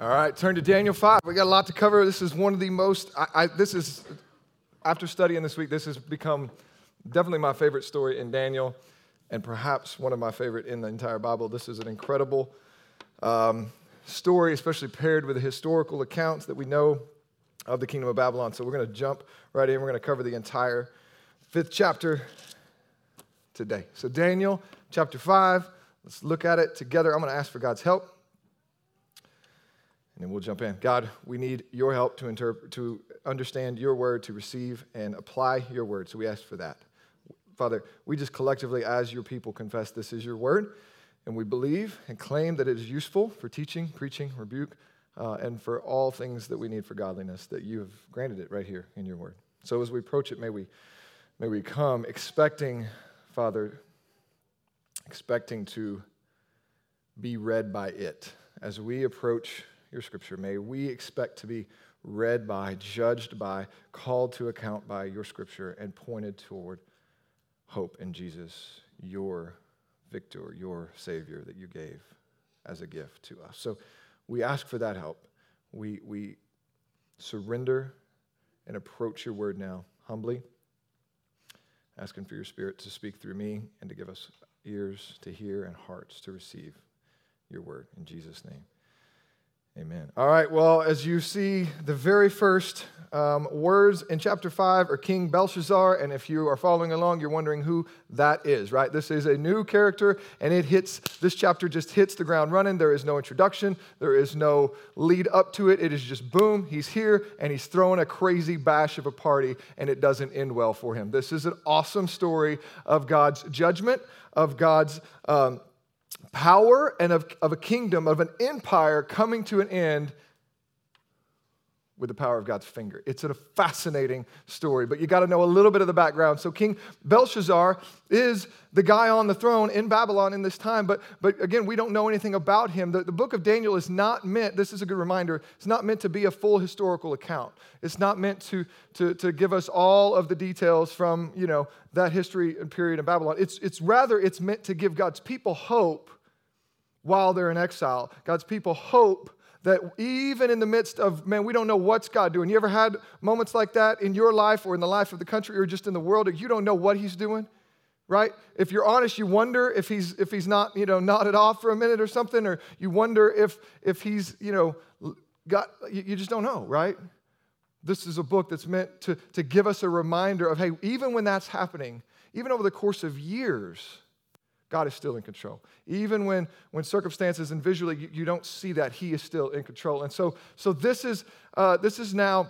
All right, turn to Daniel 5. We got a lot to cover. This is one of the most, I, I, this is, after studying this week, this has become definitely my favorite story in Daniel and perhaps one of my favorite in the entire Bible. This is an incredible um, story, especially paired with the historical accounts that we know of the kingdom of Babylon. So we're going to jump right in. We're going to cover the entire fifth chapter today. So, Daniel chapter 5, let's look at it together. I'm going to ask for God's help and then we'll jump in. God, we need your help to interpret, to understand your word, to receive and apply your word. So we ask for that. Father, we just collectively, as your people, confess this is your word, and we believe and claim that it is useful for teaching, preaching, rebuke, uh, and for all things that we need for godliness, that you have granted it right here in your word. So as we approach it, may we, may we come expecting, Father, expecting to be read by it as we approach your scripture. May we expect to be read by, judged by, called to account by your scripture, and pointed toward hope in Jesus, your victor, your Savior that you gave as a gift to us. So we ask for that help. We, we surrender and approach your word now humbly, asking for your spirit to speak through me and to give us ears to hear and hearts to receive your word. In Jesus' name. Amen. All right, well, as you see, the very first um, words in chapter 5 are King Belshazzar, and if you are following along, you're wondering who that is, right? This is a new character, and it hits, this chapter just hits the ground running. There is no introduction, there is no lead up to it. It is just boom, he's here, and he's throwing a crazy bash of a party, and it doesn't end well for him. This is an awesome story of God's judgment, of God's um, power and of, of a kingdom, of an empire coming to an end with the power of God's finger. It's a fascinating story, but you got to know a little bit of the background. So King Belshazzar is the guy on the throne in Babylon in this time, but, but again, we don't know anything about him. The, the book of Daniel is not meant, this is a good reminder, it's not meant to be a full historical account. It's not meant to, to, to give us all of the details from, you know, that history and period in Babylon. It's, it's rather, it's meant to give God's people hope while they're in exile. God's people hope that even in the midst of, man, we don't know what's God doing. You ever had moments like that in your life or in the life of the country or just in the world that you don't know what He's doing? Right? If you're honest, you wonder if he's if he's not, you know, nodded off for a minute or something, or you wonder if if he's, you know, got you, you just don't know, right? This is a book that's meant to, to give us a reminder of, hey, even when that's happening, even over the course of years, God is still in control. Even when, when circumstances and visually you, you don't see that, He is still in control. And so, so this, is, uh, this is now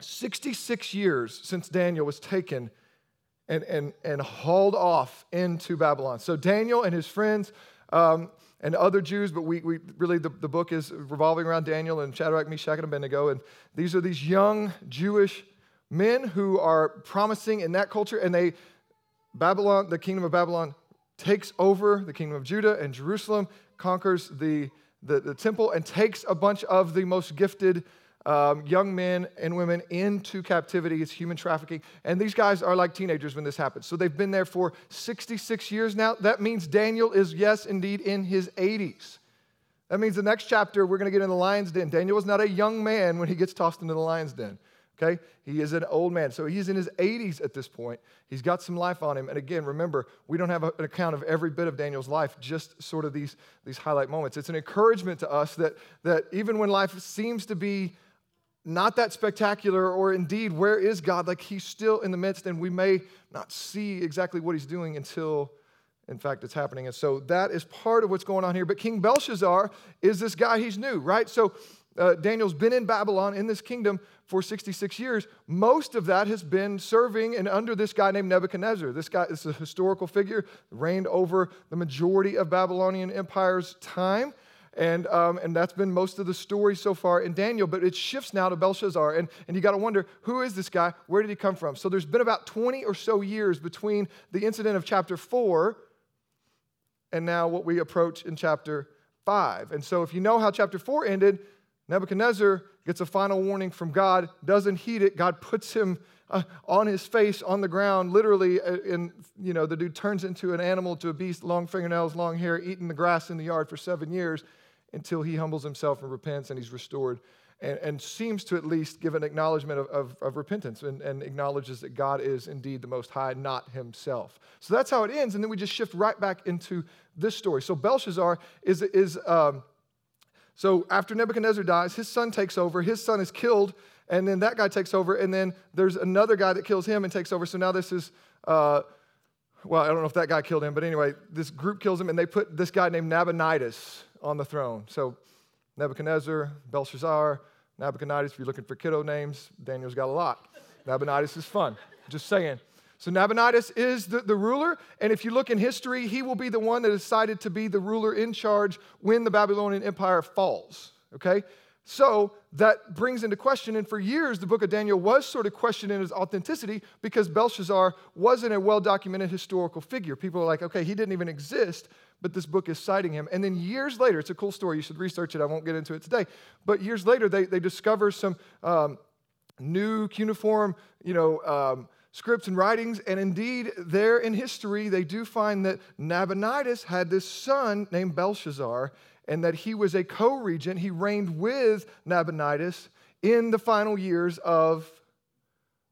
66 years since Daniel was taken and, and, and hauled off into Babylon. So Daniel and his friends um, and other Jews, but we, we really, the, the book is revolving around Daniel and Shadrach, Meshach, and Abednego. And these are these young Jewish men who are promising in that culture, and they, Babylon, the kingdom of Babylon, takes over the kingdom of Judah and Jerusalem, conquers the, the, the temple, and takes a bunch of the most gifted um, young men and women into captivity. It's human trafficking. And these guys are like teenagers when this happens. So they've been there for 66 years now. That means Daniel is, yes, indeed, in his 80s. That means the next chapter, we're going to get in the lion's den. Daniel was not a young man when he gets tossed into the lion's den. Okay? He is an old man. So he's in his 80s at this point. He's got some life on him. And again, remember, we don't have an account of every bit of Daniel's life, just sort of these, these highlight moments. It's an encouragement to us that, that even when life seems to be not that spectacular, or indeed, where is God? Like he's still in the midst, and we may not see exactly what he's doing until, in fact, it's happening. And so that is part of what's going on here. But King Belshazzar is this guy, he's new, right? So uh, Daniel's been in Babylon in this kingdom for 66 years. Most of that has been serving and under this guy named Nebuchadnezzar. This guy is a historical figure, reigned over the majority of Babylonian Empire's time. And, um, and that's been most of the story so far in Daniel, but it shifts now to Belshazzar. And, and you got to wonder who is this guy? Where did he come from? So there's been about 20 or so years between the incident of chapter 4 and now what we approach in chapter 5. And so if you know how chapter 4 ended, Nebuchadnezzar gets a final warning from God, doesn't heed it. God puts him uh, on his face on the ground, literally, and uh, you know, the dude turns into an animal, to a beast, long fingernails, long hair, eating the grass in the yard for seven years until he humbles himself and repents and he's restored and, and seems to at least give an acknowledgement of, of, of repentance and, and, acknowledges that God is indeed the Most High, not himself. So that's how it ends. And then we just shift right back into this story. So Belshazzar is, is um, so after Nebuchadnezzar dies, his son takes over, his son is killed, and then that guy takes over, and then there's another guy that kills him and takes over. So now this is. Uh, well, I don't know if that guy killed him, but anyway, this group kills him, and they put this guy named Nabonidus on the throne. So Nebuchadnezzar, Belshazzar, Nabonidus. If you're looking for kiddo names, Daniel's got a lot. Nabonidus is fun. Just saying. So Nabonidus is the, the ruler, and if you look in history, he will be the one that decided to be the ruler in charge when the Babylonian Empire falls. Okay? So that brings into question, and for years, the book of Daniel was sort of questioned in its authenticity because Belshazzar wasn't a well documented historical figure. People are like, okay, he didn't even exist, but this book is citing him. And then years later, it's a cool story. You should research it. I won't get into it today. But years later, they, they discover some um, new cuneiform, you know, um, scripts and writings. And indeed, there in history, they do find that Nabonidus had this son named Belshazzar, and that he was a co regent. He reigned with Nabonidus in the final years of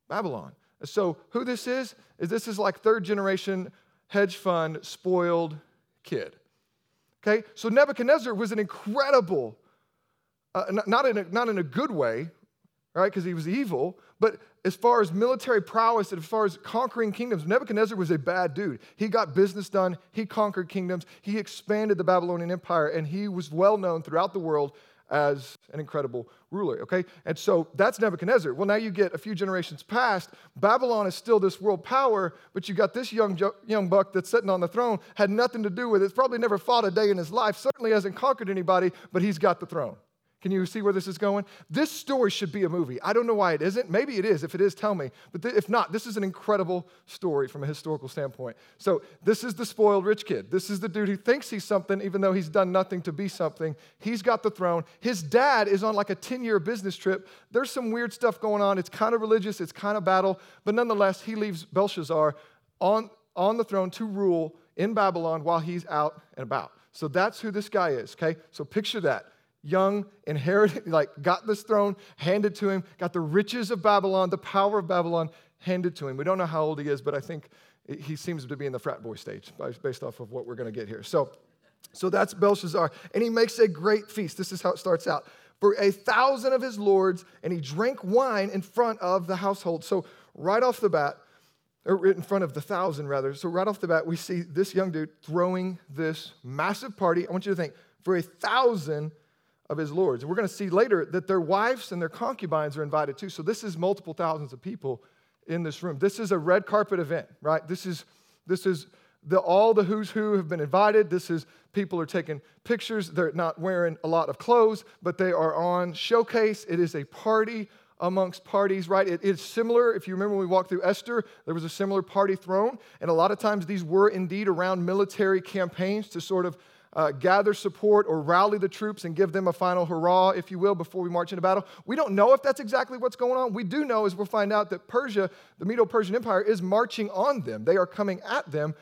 Babylon. So, who this is, is this is like third generation hedge fund spoiled kid. Okay? So Nebuchadnezzar was an incredible, uh, not, in a, not in a good way, right? Because he was evil, but as far as military prowess and as far as conquering kingdoms, Nebuchadnezzar was a bad dude. He got business done, he conquered kingdoms, he expanded the Babylonian Empire, and he was well known throughout the world as an incredible ruler, okay? And so that's Nebuchadnezzar. Well, now you get a few generations past, Babylon is still this world power, but you got this young, young buck that's sitting on the throne, had nothing to do with it, probably never fought a day in his life, certainly hasn't conquered anybody, but he's got the throne. Can you see where this is going? This story should be a movie. I don't know why it isn't. Maybe it is. If it is, tell me. But th- if not, this is an incredible story from a historical standpoint. So, this is the spoiled rich kid. This is the dude who thinks he's something, even though he's done nothing to be something. He's got the throne. His dad is on like a 10 year business trip. There's some weird stuff going on. It's kind of religious, it's kind of battle. But nonetheless, he leaves Belshazzar on, on the throne to rule in Babylon while he's out and about. So, that's who this guy is, okay? So, picture that young, inherited, like got this throne handed to him, got the riches of Babylon, the power of Babylon handed to him. We don't know how old he is, but I think he seems to be in the frat boy stage based off of what we're going to get here. So, so that's Belshazzar. And he makes a great feast. This is how it starts out. For a thousand of his lords, and he drank wine in front of the household. So, right off the bat, or in front of the thousand rather. So, right off the bat, we see this young dude throwing this massive party. I want you to think for a thousand of his lords. And we're going to see later that their wives and their concubines are invited too. So this is multiple thousands of people in this room. This is a red carpet event, right? This is this is the, all the who's who have been invited. This is people are taking pictures. They're not wearing a lot of clothes, but they are on showcase. It is a party amongst parties, right? It is similar. If you remember when we walked through Esther, there was a similar party thrown. And a lot of times these were indeed around military campaigns to sort of uh, gather support or rally the troops and give them a final hurrah, if you will, before we march into battle. We don't know if that's exactly what's going on. We do know, as we'll find out, that Persia, the Medo Persian Empire, is marching on them. They are coming at them.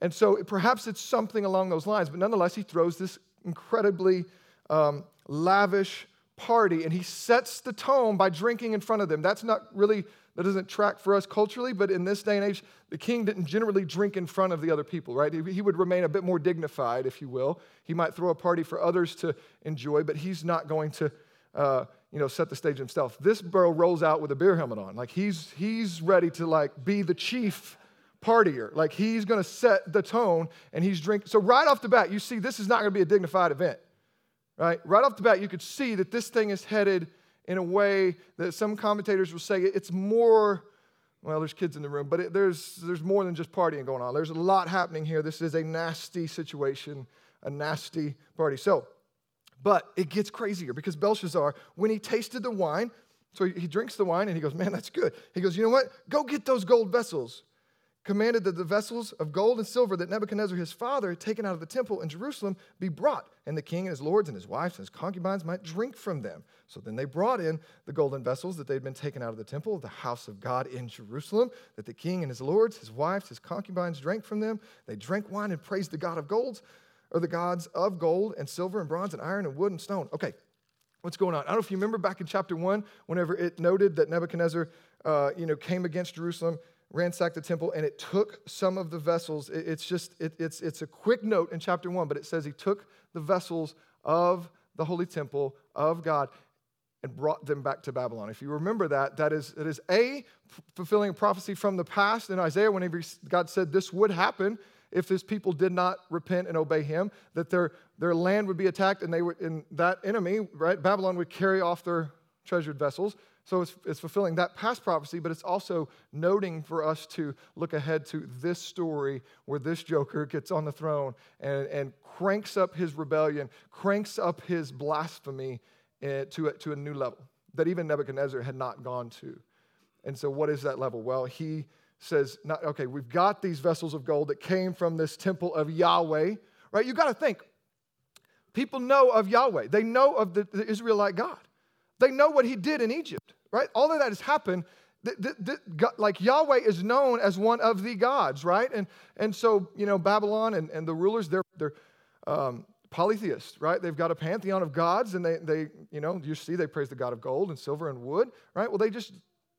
And so perhaps it's something along those lines. But nonetheless, he throws this incredibly um, lavish party and he sets the tone by drinking in front of them. That's not really that doesn't track for us culturally, but in this day and age, the king didn't generally drink in front of the other people, right? He would remain a bit more dignified, if you will. He might throw a party for others to enjoy, but he's not going to, uh, you know, set the stage himself. This bro rolls out with a beer helmet on. Like he's, he's ready to like be the chief partier. Like he's going to set the tone and he's drinking. So right off the bat, you see this is not going to be a dignified event, right? Right off the bat, you could see that this thing is headed – in a way that some commentators will say it's more well there's kids in the room but it, there's, there's more than just partying going on. There's a lot happening here. This is a nasty situation a nasty party. So but it gets crazier because belshazzar when he tasted the wine so he, he drinks the wine and he goes man that's good. He goes you know what? Go get those gold vessels commanded that the vessels of gold and silver that Nebuchadnezzar his father had taken out of the temple in Jerusalem be brought, and the king and his lords and his wives and his concubines might drink from them. So then they brought in the golden vessels that they had been taken out of the temple of the house of God in Jerusalem, that the king and his lords, his wives, his concubines drank from them. They drank wine and praised the God of gold, or the gods of gold and silver and bronze and iron and wood and stone. Okay, what's going on? I don't know if you remember back in chapter one, whenever it noted that Nebuchadnezzar, uh, you know, came against Jerusalem, ransacked the temple, and it took some of the vessels. It's just, it, it's, it's a quick note in chapter one, but it says he took the vessels of the holy temple of God and brought them back to Babylon. If you remember that, that is, it is A, fulfilling a prophecy from the past in Isaiah whenever God said this would happen if his people did not repent and obey him, that their, their land would be attacked and they would, and that enemy, right, Babylon would carry off their treasured vessels. So it's, it's fulfilling that past prophecy, but it's also noting for us to look ahead to this story where this Joker gets on the throne and, and cranks up his rebellion, cranks up his blasphemy eh, to, a, to a new level that even Nebuchadnezzar had not gone to. And so, what is that level? Well, he says, not, okay, we've got these vessels of gold that came from this temple of Yahweh, right? You've got to think, people know of Yahweh, they know of the, the Israelite God, they know what he did in Egypt right? All of that has happened. like Yahweh is known as one of the gods, right? And, and so, you know, Babylon and, and the rulers, they're, they're um, polytheists, right? They've got a pantheon of gods, and they, they, you know, you see they praise the God of gold and silver and wood, right? Well, they just,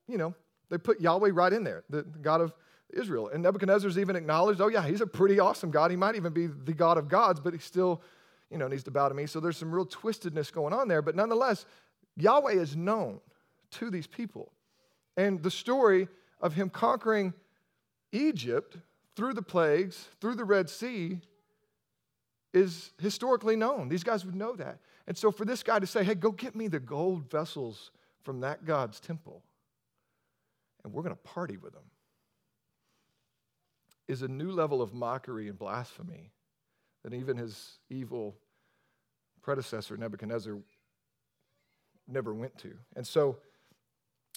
you know, they put Yahweh right in there, the, the God of Israel. And Nebuchadnezzar's even acknowledged, oh, yeah, he's a pretty awesome God. He might even be the God of gods, but he still, you know, needs to bow to me. So there's some real twistedness going on there. But nonetheless, Yahweh is known to these people. And the story of him conquering Egypt through the plagues, through the Red Sea, is historically known. These guys would know that. And so for this guy to say, hey, go get me the gold vessels from that God's temple, and we're going to party with them, is a new level of mockery and blasphemy that even his evil predecessor, Nebuchadnezzar, never went to. And so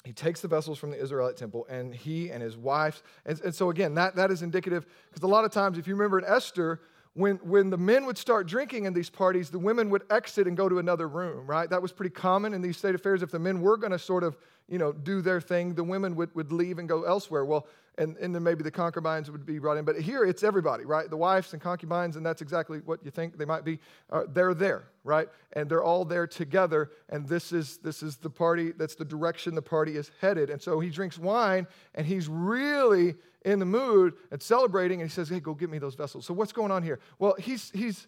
he takes the vessels from the Israelite temple and he and his wives. And, and so, again, that, that is indicative because a lot of times, if you remember in Esther, when, when the men would start drinking in these parties, the women would exit and go to another room, right? That was pretty common in these state affairs. If the men were going to sort of, you know, do their thing, the women would, would leave and go elsewhere. Well, and, and then maybe the concubines would be brought in. But here it's everybody, right? The wives and concubines, and that's exactly what you think they might be. Uh, they're there, right? And they're all there together. And this is this is the party. That's the direction the party is headed. And so he drinks wine, and he's really in the mood and celebrating. And he says, "Hey, go get me those vessels." So what's going on here? Well, he's he's.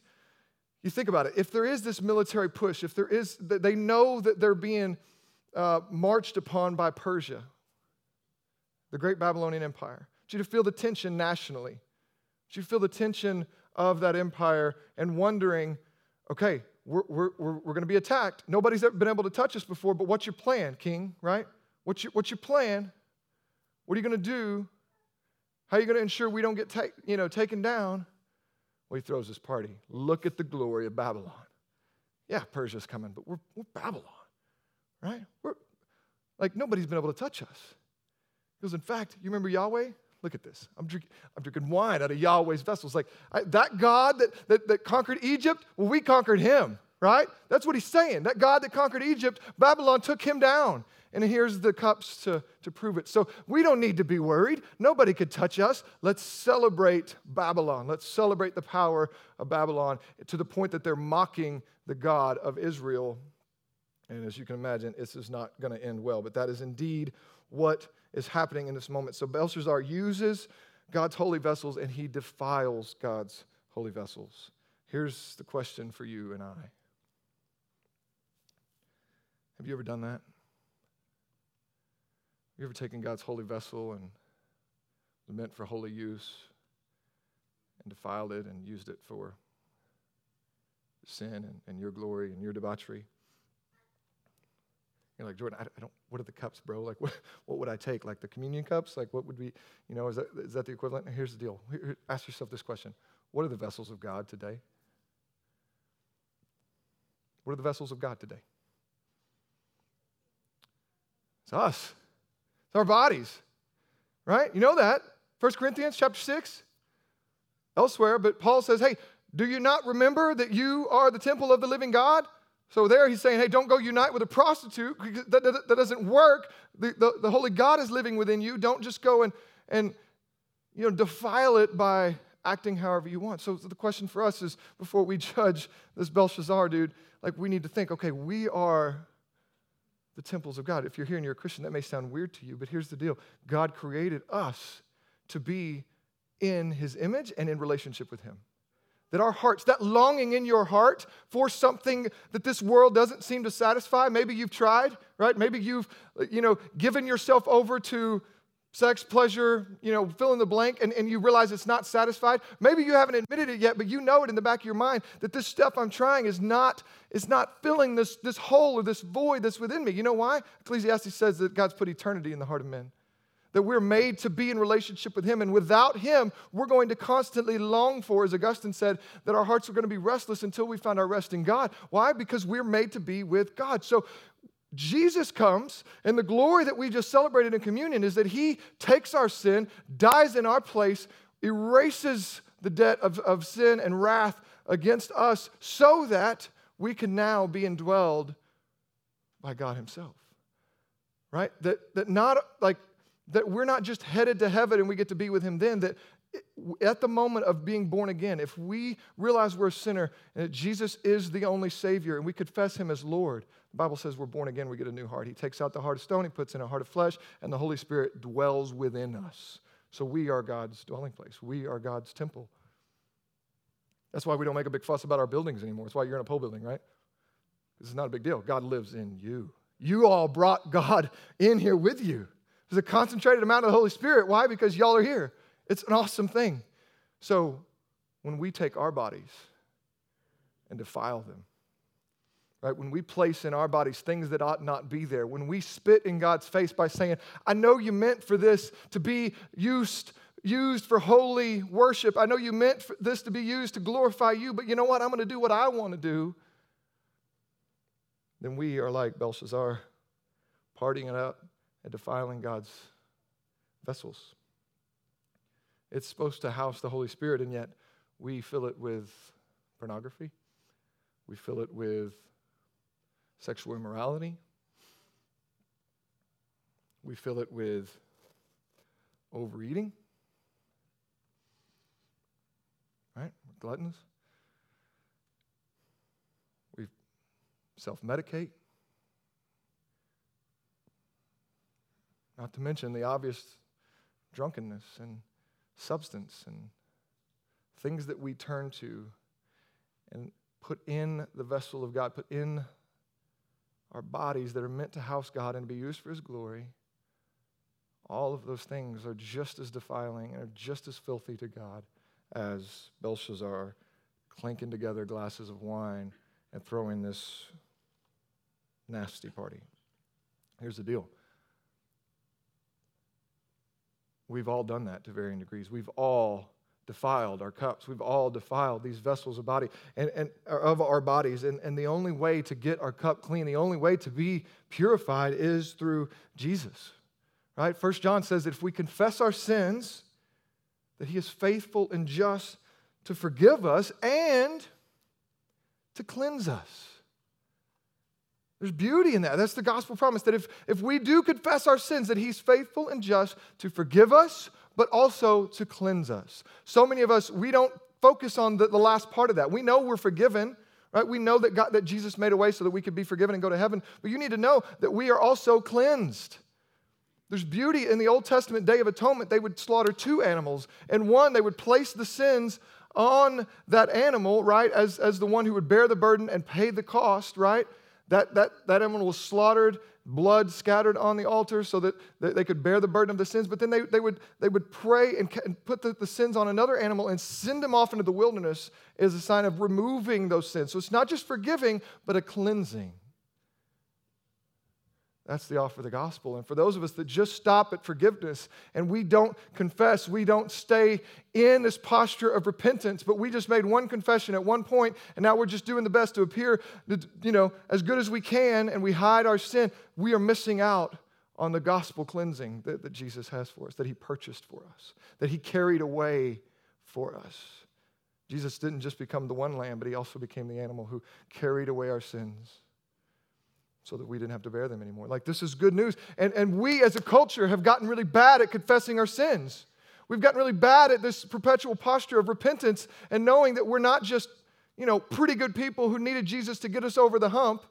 You think about it. If there is this military push, if there is, they know that they're being uh, marched upon by Persia the great Babylonian Empire. I you to feel the tension nationally. You feel the tension of that empire and wondering, okay, we're, we're, we're, we're going to be attacked. Nobody's ever been able to touch us before, but what's your plan, king, right? What's your, what's your plan? What are you going to do? How are you going to ensure we don't get ta- you know, taken down? Well, he throws this party. Look at the glory of Babylon. Yeah, Persia's coming, but we're, we're Babylon, right? We're, like, nobody's been able to touch us Because In fact, you remember Yahweh? Look at this. I'm, drink, I'm drinking wine out of Yahweh's vessels. Like I, that God that, that, that conquered Egypt, well, we conquered him, right? That's what he's saying. That God that conquered Egypt, Babylon took him down. And here's the cups to, to prove it. So we don't need to be worried. Nobody could touch us. Let's celebrate Babylon. Let's celebrate the power of Babylon to the point that they're mocking the God of Israel. And as you can imagine, this is not going to end well, but that is indeed what is happening in this moment. So Belshazzar uses God's holy vessels and he defiles God's holy vessels. Here's the question for you and I Have you ever done that? Have you ever taken God's holy vessel and meant for holy use and defiled it and used it for sin and, and your glory and your debauchery? You're like, Jordan, I, I, don't, what are the cups, bro? Like, what, what would I take? Like the communion cups? Like, what would be, you know, is that, is that the equivalent? Here's the deal. Here, ask yourself this question What are the vessels of God today? What are the vessels of God today? It's us. It's our bodies. Right? You know that. 1 Corinthians chapter 6. Elsewhere, but Paul says, hey, do you not remember that you are the temple of the living God? So there he's saying, hey, don't go unite with a prostitute. That, that, that doesn't work. The, the, the, Holy God is living within you. Don't just go and, and you know, defile it by acting however you want. So the question for us is before we judge this Belshazzar dude, like we need to think, okay, we are the temples of God. If you're here and you're a Christian, that may sound weird to you, but here's the deal God created us to be in his image and in relationship with him. That our hearts, that longing in your heart for something that this world doesn't seem to satisfy, maybe you've tried, right? Maybe you've, you know, given yourself over to sex, pleasure, you know, fill in the blank, and, and you realize it's not satisfied. Maybe you haven't admitted it yet, but you know it in the back of your mind that this stuff I'm trying is not, is not filling this, this hole or this void that's within me. You know why? Ecclesiastes says that God's put eternity in the heart of men that we're made to be in relationship with Him. And without Him, we're going to constantly long for, as Augustine said, that our hearts are going to be restless until we find our rest in God. Why? Because we're made to be with God. So Jesus comes, and the glory that we just celebrated in communion is that He takes our sin, dies in our place, erases the debt of, of sin and wrath against us, so that we can now be indwelled by God Himself. Right? That, that not like that we're not just headed to heaven and we get to be with him then, that at the moment of being born again, if we realize we're a sinner and that Jesus is the only Savior and we confess Him as Lord, the Bible says we're born again, we get a new heart. He takes out the heart of stone, He puts in a heart of flesh, and the Holy Spirit dwells within us. So we are God's dwelling place, we are God's temple. That's why we don't make a big fuss about our buildings anymore. That's why you're in a pole building, right? This is not a big deal. God lives in you. You all brought God in here with you. There's a concentrated amount of the Holy Spirit. Why? Because y'all are here. It's an awesome thing. So when we take our bodies and defile them, right? When we place in our bodies things that ought not be there, when we spit in God's face by saying, I know you meant for this to be used used for holy worship. I know you meant for this to be used to glorify you, but you know what? I'm going to do what I want to do. Then we are like Belshazzar, partying it up, and defiling God's vessels. It's supposed to house the Holy Spirit, and yet we fill it with pornography. We fill it with sexual immorality. We fill it with overeating. Right? Gluttons. We self medicate. Not to mention the obvious drunkenness and substance and things that we turn to and put in the vessel of God, put in our bodies that are meant to house God and be used for His glory. All of those things are just as defiling and are just as filthy to God as Belshazzar clinking together glasses of wine and throwing this nasty party. Here's the deal We've all done that to varying degrees. We've all defiled our cups. We've all defiled these vessels of body and, and uh, of our bodies. And, and the only way to get our cup clean, the only way to be purified is through Jesus. Right? First John says that if we confess our sins, that he is faithful and just to forgive us and to cleanse us. There's beauty in that. That's the gospel promise that if, if we do confess our sins, that He's faithful and just to forgive us, but also to cleanse us. So many of us, we don't focus on the, the last part of that. We know we're forgiven, right? We know that, God, that Jesus made a way so that we could be forgiven and go to heaven, but you need to know that we are also cleansed. There's beauty in the Old Testament Day of Atonement. They would slaughter two animals, and one, they would place the sins on that animal, right, as, as the one who would bear the burden and pay the cost, right? That, that, that animal was slaughtered, blood scattered on the altar so that they could bear the burden of the sins. But then they, they, would, they would pray and, and put the, the sins on another animal and send them off into the wilderness as a sign of removing those sins. So it's not just forgiving, but a cleansing. That's the offer of the gospel. And for those of us that just stop at forgiveness and we don't confess, we don't stay in this posture of repentance, but we just made one confession at one point and now we're just doing the best to appear, you know, as good as we can and we hide our sin, we are missing out on the gospel cleansing that, that Jesus has for us, that he purchased for us, that he carried away for us. Jesus didn't just become the one lamb, but he also became the animal who carried away our sins so that we didn't have to bear them anymore. Like, this is good news. And, and we as a culture have gotten really bad at confessing our sins. We've gotten really bad at this perpetual posture of repentance and knowing that we're not just, you know, pretty good people who needed Jesus to get us over the hump,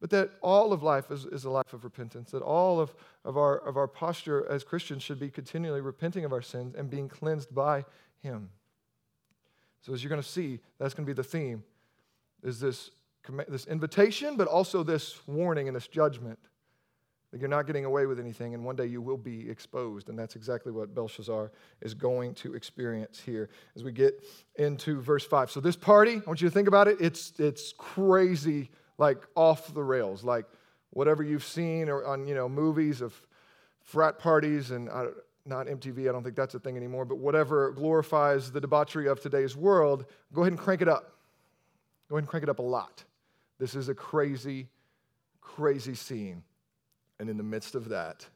but that all of life is, is a life of repentance, that all of, of, our, of our posture as Christians should be continually repenting of our sins and being cleansed by Him. So, as you're going to see, that's going to be the theme is this, this invitation, but also this warning and this judgment that you're not getting away with anything, and one day you will be exposed. And that's exactly what Belshazzar is going to experience here as we get into verse 5. So, this party, I want you to think about it, it's, it's crazy, like off the rails, like whatever you've seen or on you know movies of frat parties and uh, not MTV, I don't think that's a thing anymore, but whatever glorifies the debauchery of today's world, go ahead and crank it up. Go ahead and crank it up a lot. This is a crazy, crazy scene. And in the midst of that,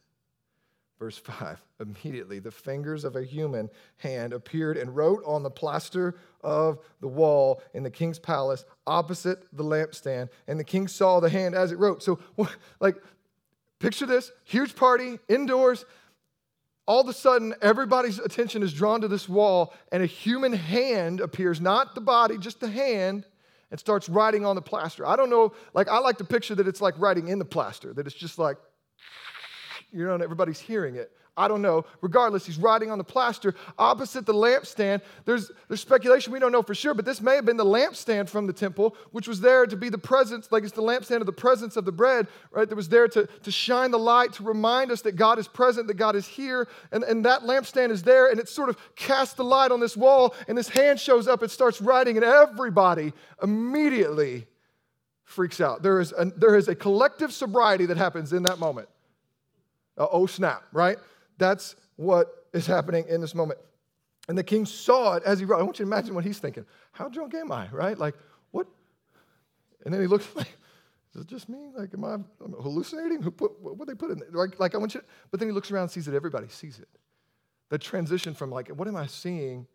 verse 5 immediately the fingers of a human hand appeared and wrote on the plaster of the wall in the king's palace opposite the lampstand. And the king saw the hand as it wrote. So, like, picture this huge party indoors. All of a sudden, everybody's attention is drawn to this wall, and a human hand appears, not the body, just the hand, and starts writing on the plaster. I don't know, like, I like to picture that it's like writing in the plaster, that it's just like you know, everybody's hearing it. I don't know. Regardless, he's writing on the plaster opposite the lampstand. There's, there's speculation, we don't know for sure, but this may have been the lampstand from the temple, which was there to be the presence, like it's the lampstand of the presence of the bread, right? That was there to, to shine the light, to remind us that God is present, that God is here. And, and that lampstand is there, and it sort of casts the light on this wall, and this hand shows up, it starts writing, and everybody immediately freaks out. There is a, there is a collective sobriety that happens in that moment. Uh, oh, snap, right? That's what is happening in this moment. And the king saw it as he wrote. I want you to imagine what he's thinking. How drunk am I, right? Like, what? And then he looks like, is it just me? Like, am I hallucinating? Who put, what they put in there? Like, like, I want you, to, but then he looks around and sees that everybody sees it. The transition from like, what am I seeing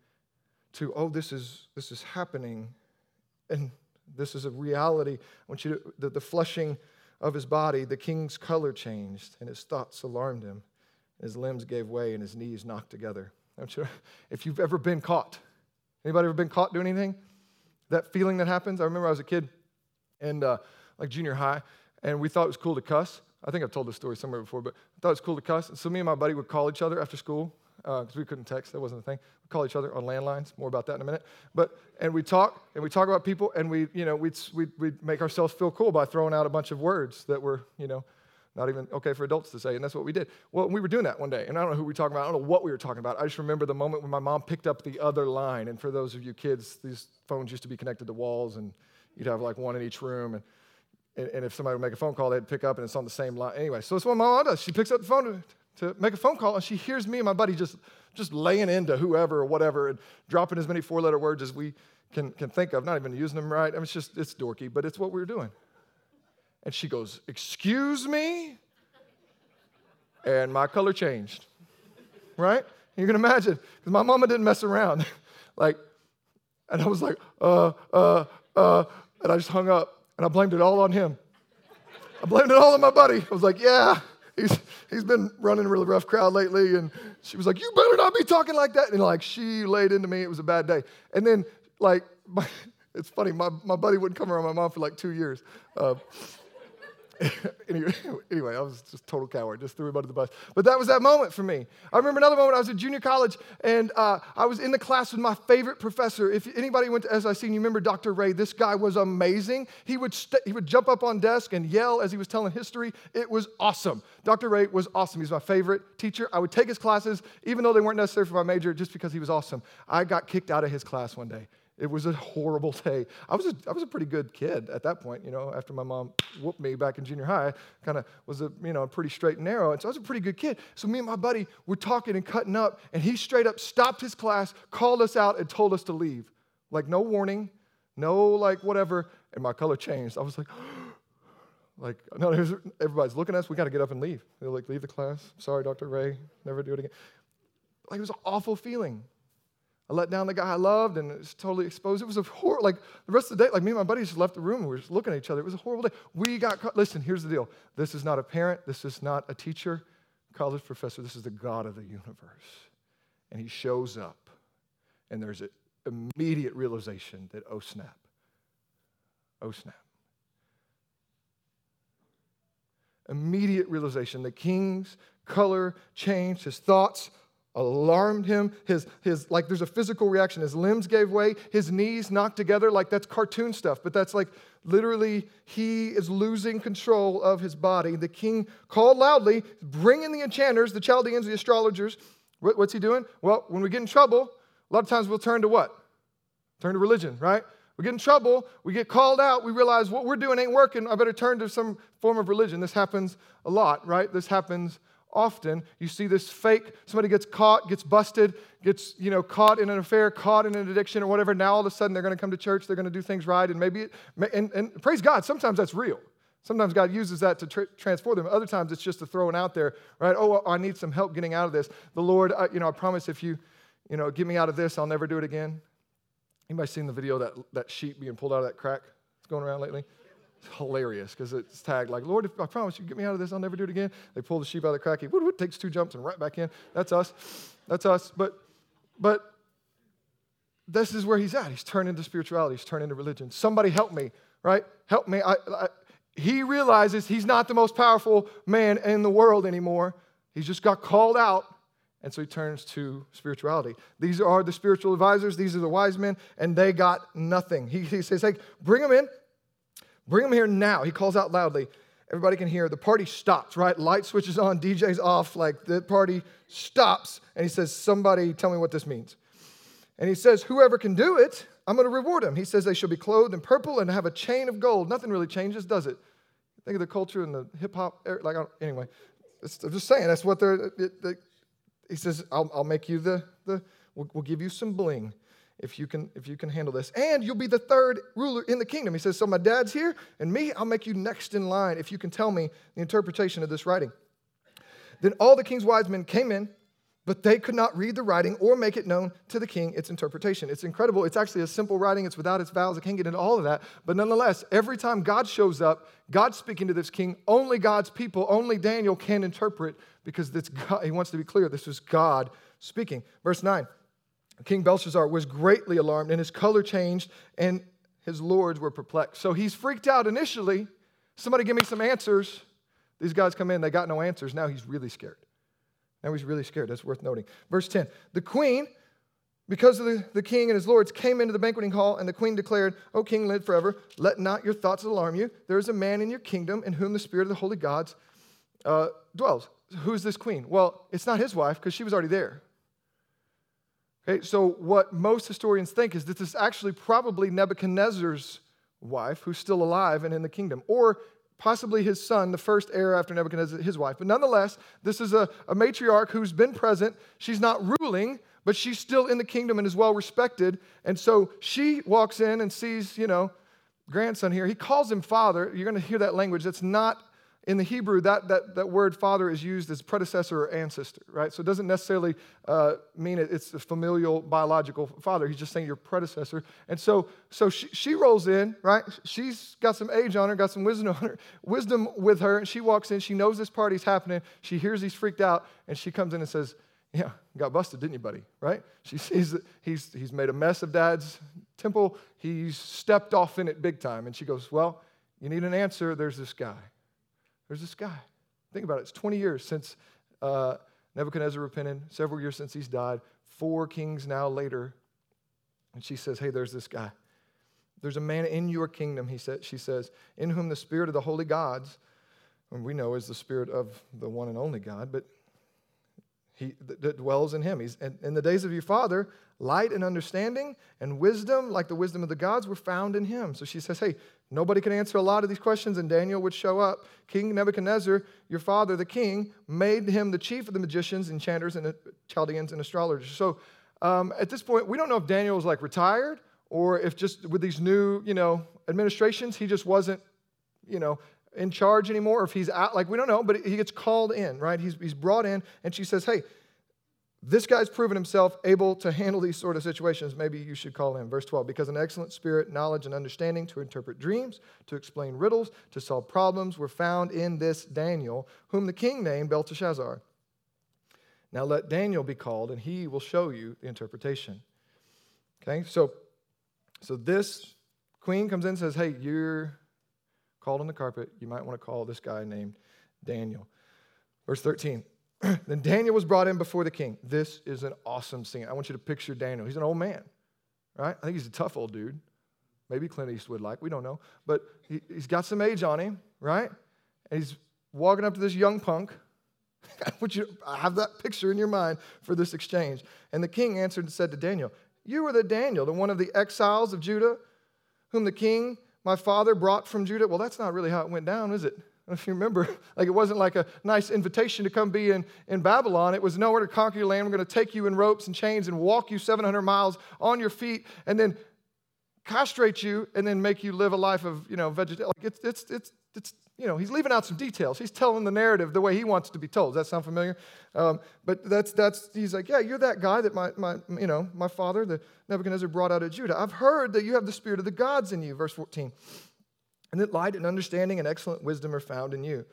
to, oh, this is, this is happening. And this is a reality. I want you to, the, the flushing of his body, the king's color changed, and his thoughts alarmed him. His limbs gave way, and his knees knocked together. I'm sure If you've ever been caught, anybody ever been caught doing anything? That feeling that happens. I remember I was a kid, and uh, like junior high, and we thought it was cool to cuss. I think I've told this story somewhere before, but I thought it was cool to cuss. And so me and my buddy would call each other after school because uh, we couldn't text. That wasn't a thing. We call each other on landlines. More about that in a minute. But and we talk and we talk about people and we you know we'd we'd, we'd make ourselves feel cool by throwing out a bunch of words that were you know not even okay for adults to say, and that's what we did. Well, we were doing that one day, and I don't know who we were talking about. I don't know what we were talking about. I just remember the moment when my mom picked up the other line. And for those of you kids, these phones used to be connected to walls, and you'd have like one in each room. And, and, and if somebody would make a phone call, they'd pick up, and it's on the same line. Anyway, so that's what my mom does. She picks up the phone to, to make a phone call, and she hears me and my buddy just just laying into whoever or whatever and dropping as many four letter words as we can, can think of, not even using them right. I mean, it's just, it's dorky, but it's what we were doing. And she goes, Excuse me? And my color changed, right? You can imagine, because my mama didn't mess around. like, and I was like, uh, uh, uh, and I just hung up and I blamed it all on him. I blamed it all on my buddy. I was like, yeah, he's, he's been running a really rough crowd lately. And she was like, You better not be talking like that. And like, she laid into me. It was a bad day. And then, like, my, it's funny, my, my buddy wouldn't come around my mom for like two years. Uh, anyway, anyway, I was just total coward, just threw him under the bus. But that was that moment for me. I remember another moment. I was at junior college, and uh, I was in the class with my favorite professor. If anybody went to SIC and you remember Dr. Ray, this guy was amazing. He would st- he would jump up on desk and yell as he was telling history. It was awesome. Dr. Ray was awesome. He's my favorite teacher. I would take his classes, even though they weren't necessary for my major, just because he was awesome. I got kicked out of his class one day. It was a horrible day. I was a, I was a pretty good kid at that point, you know, after my mom whooped me back in junior high, kind of was a, you know, pretty straight and narrow. And so I was a pretty good kid. So me and my buddy were talking and cutting up, and he straight up stopped his class, called us out, and told us to leave. Like, no warning, no, like, whatever. And my color changed. I was like, like, no, everybody's looking at us. We got to get up and leave. They're like, leave the class. Sorry, Dr. Ray. Never do it again. Like, it was an awful feeling. I let down the guy I loved and it's totally exposed. It was a horrible, like the rest of the day, like me and my buddies just left the room and we were just looking at each other. It was a horrible day. We got caught. Listen, here's the deal. This is not a parent. This is not a teacher, college professor. This is the God of the universe. and he shows up. And there's an immediate realization that, oh snap, oh snap. Immediate realization. The king's color changed, his thoughts alarmed him. His, his, like, there's a physical reaction. His limbs gave way, his knees knocked together. Like, that's cartoon stuff, but that's like literally, he is losing control of his body. The king called loudly, bring in the enchanters, the Chaldeans, the astrologers. What, what's he doing? Well, when we get in trouble, a lot of times we'll turn to what? Turn to religion, right? We get in trouble, we get called out, we realize what we're doing ain't working. I better turn to some form of religion. This happens a lot, right? This happens often you see this fake somebody gets caught gets busted gets you know caught in an affair caught in an addiction or whatever now all of a sudden they're going to come to church they're going to do things right and maybe it, and, and praise god sometimes that's real. Sometimes god uses that to tra- transform them. Other times it's just to throw it out there right? Oh i need some help getting out of this. The lord uh, you know i promise if you you know get me out of this i'll never do it again. Anybody seen the video that that sheep being pulled out of that crack? It's going around lately it's hilarious because it's tagged like, Lord, if I promise you get me out of this, I'll never do it again. They pull the sheep out of the crack. He whoop, whoop, takes two jumps and right back in. That's us. That's us. But, but this is where he's at. He's turned into spirituality. He's turned into religion. Somebody help me, right? Help me. I, I, he realizes he's not the most powerful man in the world anymore. He's just got called out. And so he turns to spirituality. These are the spiritual advisors. These are the wise men, and they got nothing. He, he says, hey, bring them in. Bring him here now. He calls out loudly. Everybody can hear. The party stops, right? Light switches on, DJ's off, like the party stops. And he says, Somebody tell me what this means. And he says, Whoever can do it, I'm going to reward him. He says they shall be clothed in purple and have a chain of gold. Nothing really changes, does it? Think of the culture and the hip hop. Like, anyway, I'm just saying, that's what they're. It, it, he says, I'll, I'll make you the, the we'll, we'll give you some bling if you can if you can handle this. And you'll be the third ruler in the kingdom. He says so my dad's here and me i'll make you next in line if you can tell me the interpretation of this writing. Then all the king's wise men came in but they could not read the writing or make it known to the king its interpretation. It's incredible. It's actually a simple writing. It's without its vowels. I can't get into all of that. But nonetheless every time god shows up god's speaking to this king. Only god's people only daniel can interpret because it's god, he wants to be clear this is god speaking. Verse 9 King Belshazzar was greatly alarmed, and his color changed, and his lords were perplexed. So he's freaked out initially. Somebody give me some answers. These guys come in, they got no answers. Now he's really scared. Now he's really scared. That's worth noting. Verse 10 The queen, because of the, the king and his lords, came into the banqueting hall, and the queen declared, O king, live forever. Let not your thoughts alarm you. There is a man in your kingdom in whom the spirit of the holy gods uh, dwells. Who's this queen? Well, it's not his wife because she was already there. Okay, so what most historians think is that this is actually probably Nebuchadnezzar's wife who's still alive and in the kingdom, or possibly his son, the first heir after Nebuchadnezzar, his wife. But nonetheless, this is a, a matriarch who's been present. She's not ruling, but she's still in the kingdom and is well respected. And so she walks in and sees, you know, grandson here. He calls him father. You're going to hear that language. That's not in the Hebrew, that, that, that word father is used as predecessor or ancestor, right? So it doesn't necessarily uh, mean it, it's a familial biological father. He's just saying your predecessor. And so, so she, she rolls in, right? She's got some age on her, got some wisdom on her, wisdom with her, and she walks in. She knows this party's happening. She hears he's freaked out, and she comes in and says, yeah, got busted, didn't you, buddy? Right? She sees that he's, he's made a mess of dad's temple. He's stepped off in it big time. And she goes, Well, you need an answer. There's this guy. There's this guy. Think about it. It's 20 years since uh, Nebuchadnezzar repented, several years since he's died, four kings now later. And she says, Hey, there's this guy. There's a man in your kingdom, he said, she says, in whom the spirit of the holy gods, and we know is the spirit of the one and only God, but he that dwells in him. He's in the days of your father, light and understanding and wisdom, like the wisdom of the gods, were found in him. So she says, Hey, nobody can answer a lot of these questions, and Daniel would show up. King Nebuchadnezzar, your father, the king, made him the chief of the magicians, enchanters, and Chaldeans and astrologers. So um, at this point, we don't know if Daniel was like retired or if just with these new, you know, administrations, he just wasn't, you know, in charge anymore, or if he's out, like we don't know, but he gets called in, right? He's, he's brought in, and she says, Hey, this guy's proven himself able to handle these sort of situations. Maybe you should call him. Verse 12, because an excellent spirit, knowledge, and understanding to interpret dreams, to explain riddles, to solve problems were found in this Daniel, whom the king named Belteshazzar. Now let Daniel be called, and he will show you the interpretation. Okay, so, so this queen comes in and says, Hey, you're called on the carpet. You might want to call this guy named Daniel. Verse 13. then Daniel was brought in before the king. This is an awesome scene. I want you to picture Daniel. He's an old man, right? I think he's a tough old dude. Maybe Clint Eastwood like, we don't know. But he, has got some age on him, right? And he's walking up to this young punk. I want you to have that picture in your mind for this exchange. And the king answered and said to Daniel, You are the Daniel, the one of the exiles of Judah, whom the king, my father, brought from Judah. Well, that's not really how it went down, is it? If you remember, like it wasn't like a nice invitation to come be in, in Babylon. It was nowhere to conquer your land. We're going to take you in ropes and chains and walk you 700 miles on your feet and then castrate you and then make you live a life of, you know, vegetation. Like it's, it's, it's, it's, you know, he's leaving out some details. He's telling the narrative the way he wants to be told. Does that sound familiar? Um, but that's, that's, he's like, yeah, you're that guy that my, my, you know, my father, the Nebuchadnezzar brought out of Judah. I've heard that you have the spirit of the gods in you, verse 14 and that light and understanding and excellent wisdom are found in you.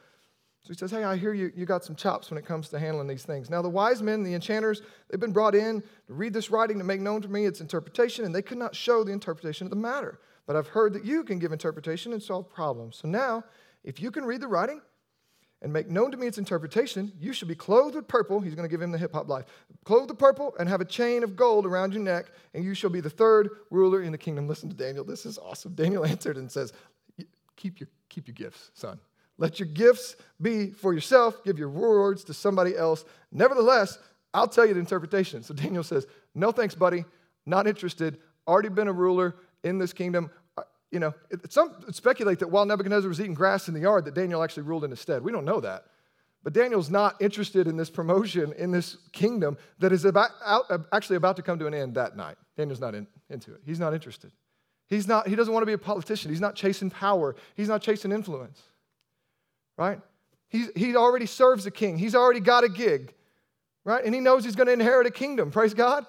So he says, Hey, I hear you, you got some chops when it comes to handling these things. Now, the wise men, the enchanters, they've been brought in to read this writing to make known to me its interpretation, and they could not show the interpretation of the matter. But I've heard that you can give interpretation and solve problems. So now, if you can read the writing and make known to me its interpretation, you should be clothed with purple. He's going to give him the hip hop life. Clothed with purple and have a chain of gold around your neck, and you shall be the third ruler in the kingdom. Listen to Daniel. This is awesome. Daniel answered and says, keep your, keep your gifts, son. Let your gifts be for yourself, give your rewards to somebody else. Nevertheless, I'll tell you the interpretation. So Daniel says, No thanks, buddy. Not interested. Already been a ruler in this kingdom. Uh, you know, some speculate that while Nebuchadnezzar was eating grass in the yard, that Daniel actually ruled in his stead. We don't know that. But Daniel's not interested in this promotion in this kingdom that is about, out, actually about to come to an end that night. Daniel's not in, into it. He's not interested. He's not, he doesn't want to be a politician. He's not chasing power. He's not chasing influence. Right? He's, he already serves a king. He's already got a gig. Right? And he knows he's going to inherit a kingdom. Praise God.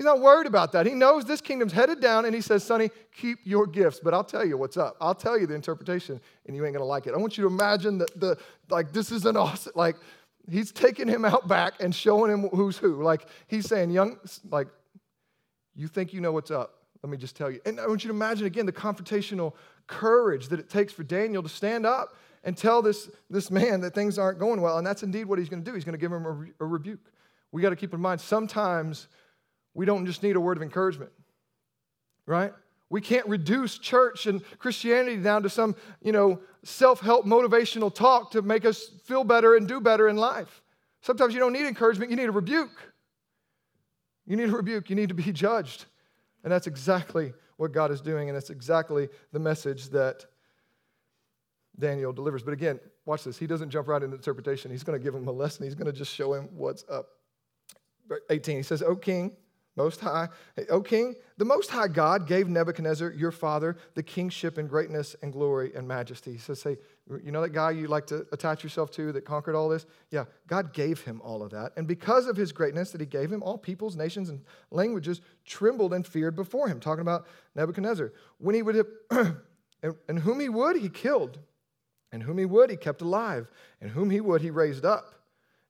He's not worried about that. He knows this kingdom's headed down, and he says, Sonny, keep your gifts. But I'll tell you what's up. I'll tell you the interpretation, and you ain't gonna like it. I want you to imagine that the like this is an awesome, like he's taking him out back and showing him who's who. Like he's saying, young, like, you think you know what's up. Let me just tell you. And I want you to imagine again the confrontational courage that it takes for Daniel to stand up and tell this, this man that things aren't going well. And that's indeed what he's going to do. He's going to give him a, a rebuke. We got to keep in mind sometimes we don't just need a word of encouragement, right? We can't reduce church and Christianity down to some, you know, self-help motivational talk to make us feel better and do better in life. Sometimes you don't need encouragement, you need a rebuke. You need a rebuke, you need to be judged. And that's exactly what God is doing, and that's exactly the message that Daniel delivers. But again, watch this. He doesn't jump right into interpretation. He's going to give him a lesson. He's going to just show him what's up. 18, he says, O king, most High, O King, the Most High God gave Nebuchadnezzar, your father, the kingship and greatness and glory and majesty. He says, Hey, you know that guy you like to attach yourself to that conquered all this? Yeah, God gave him all of that. And because of his greatness that he gave him, all peoples, nations, and languages trembled and feared before him. Talking about Nebuchadnezzar. When he would have, and whom he would, he killed. And whom he would, he kept alive. And whom he would, he raised up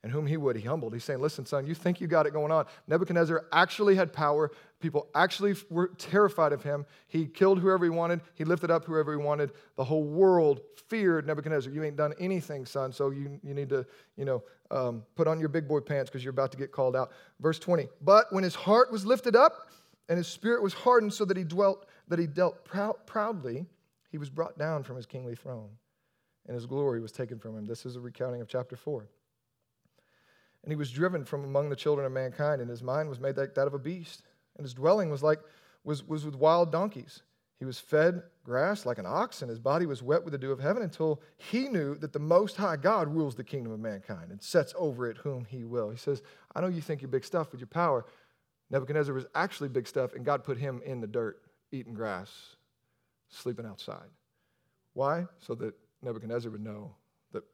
and whom he would, he humbled. He's saying, Listen, son, you think you got it going on. Nebuchadnezzar actually had power. People actually were terrified of him. He killed whoever he wanted, he lifted up whoever he wanted. The whole world feared Nebuchadnezzar. You ain't done anything, son, so you, you need to, you know, um, put on your big boy pants because you're about to get called out. Verse 20. But when his heart was lifted up and his spirit was hardened so that he dwelt, that he dealt proudly, he was brought down from his kingly throne, and his glory was taken from him. This is a recounting of chapter 4. And he was driven from among the children of mankind, and his mind was made like that of a beast. And his dwelling was like was, was with wild donkeys. He was fed grass like an ox, and his body was wet with the dew of heaven until he knew that the Most High God rules the kingdom of mankind and sets over it whom he will. He says, I know you think you're big stuff with your power. Nebuchadnezzar was actually big stuff, and God put him in the dirt, eating grass, sleeping outside. Why? So that Nebuchadnezzar would know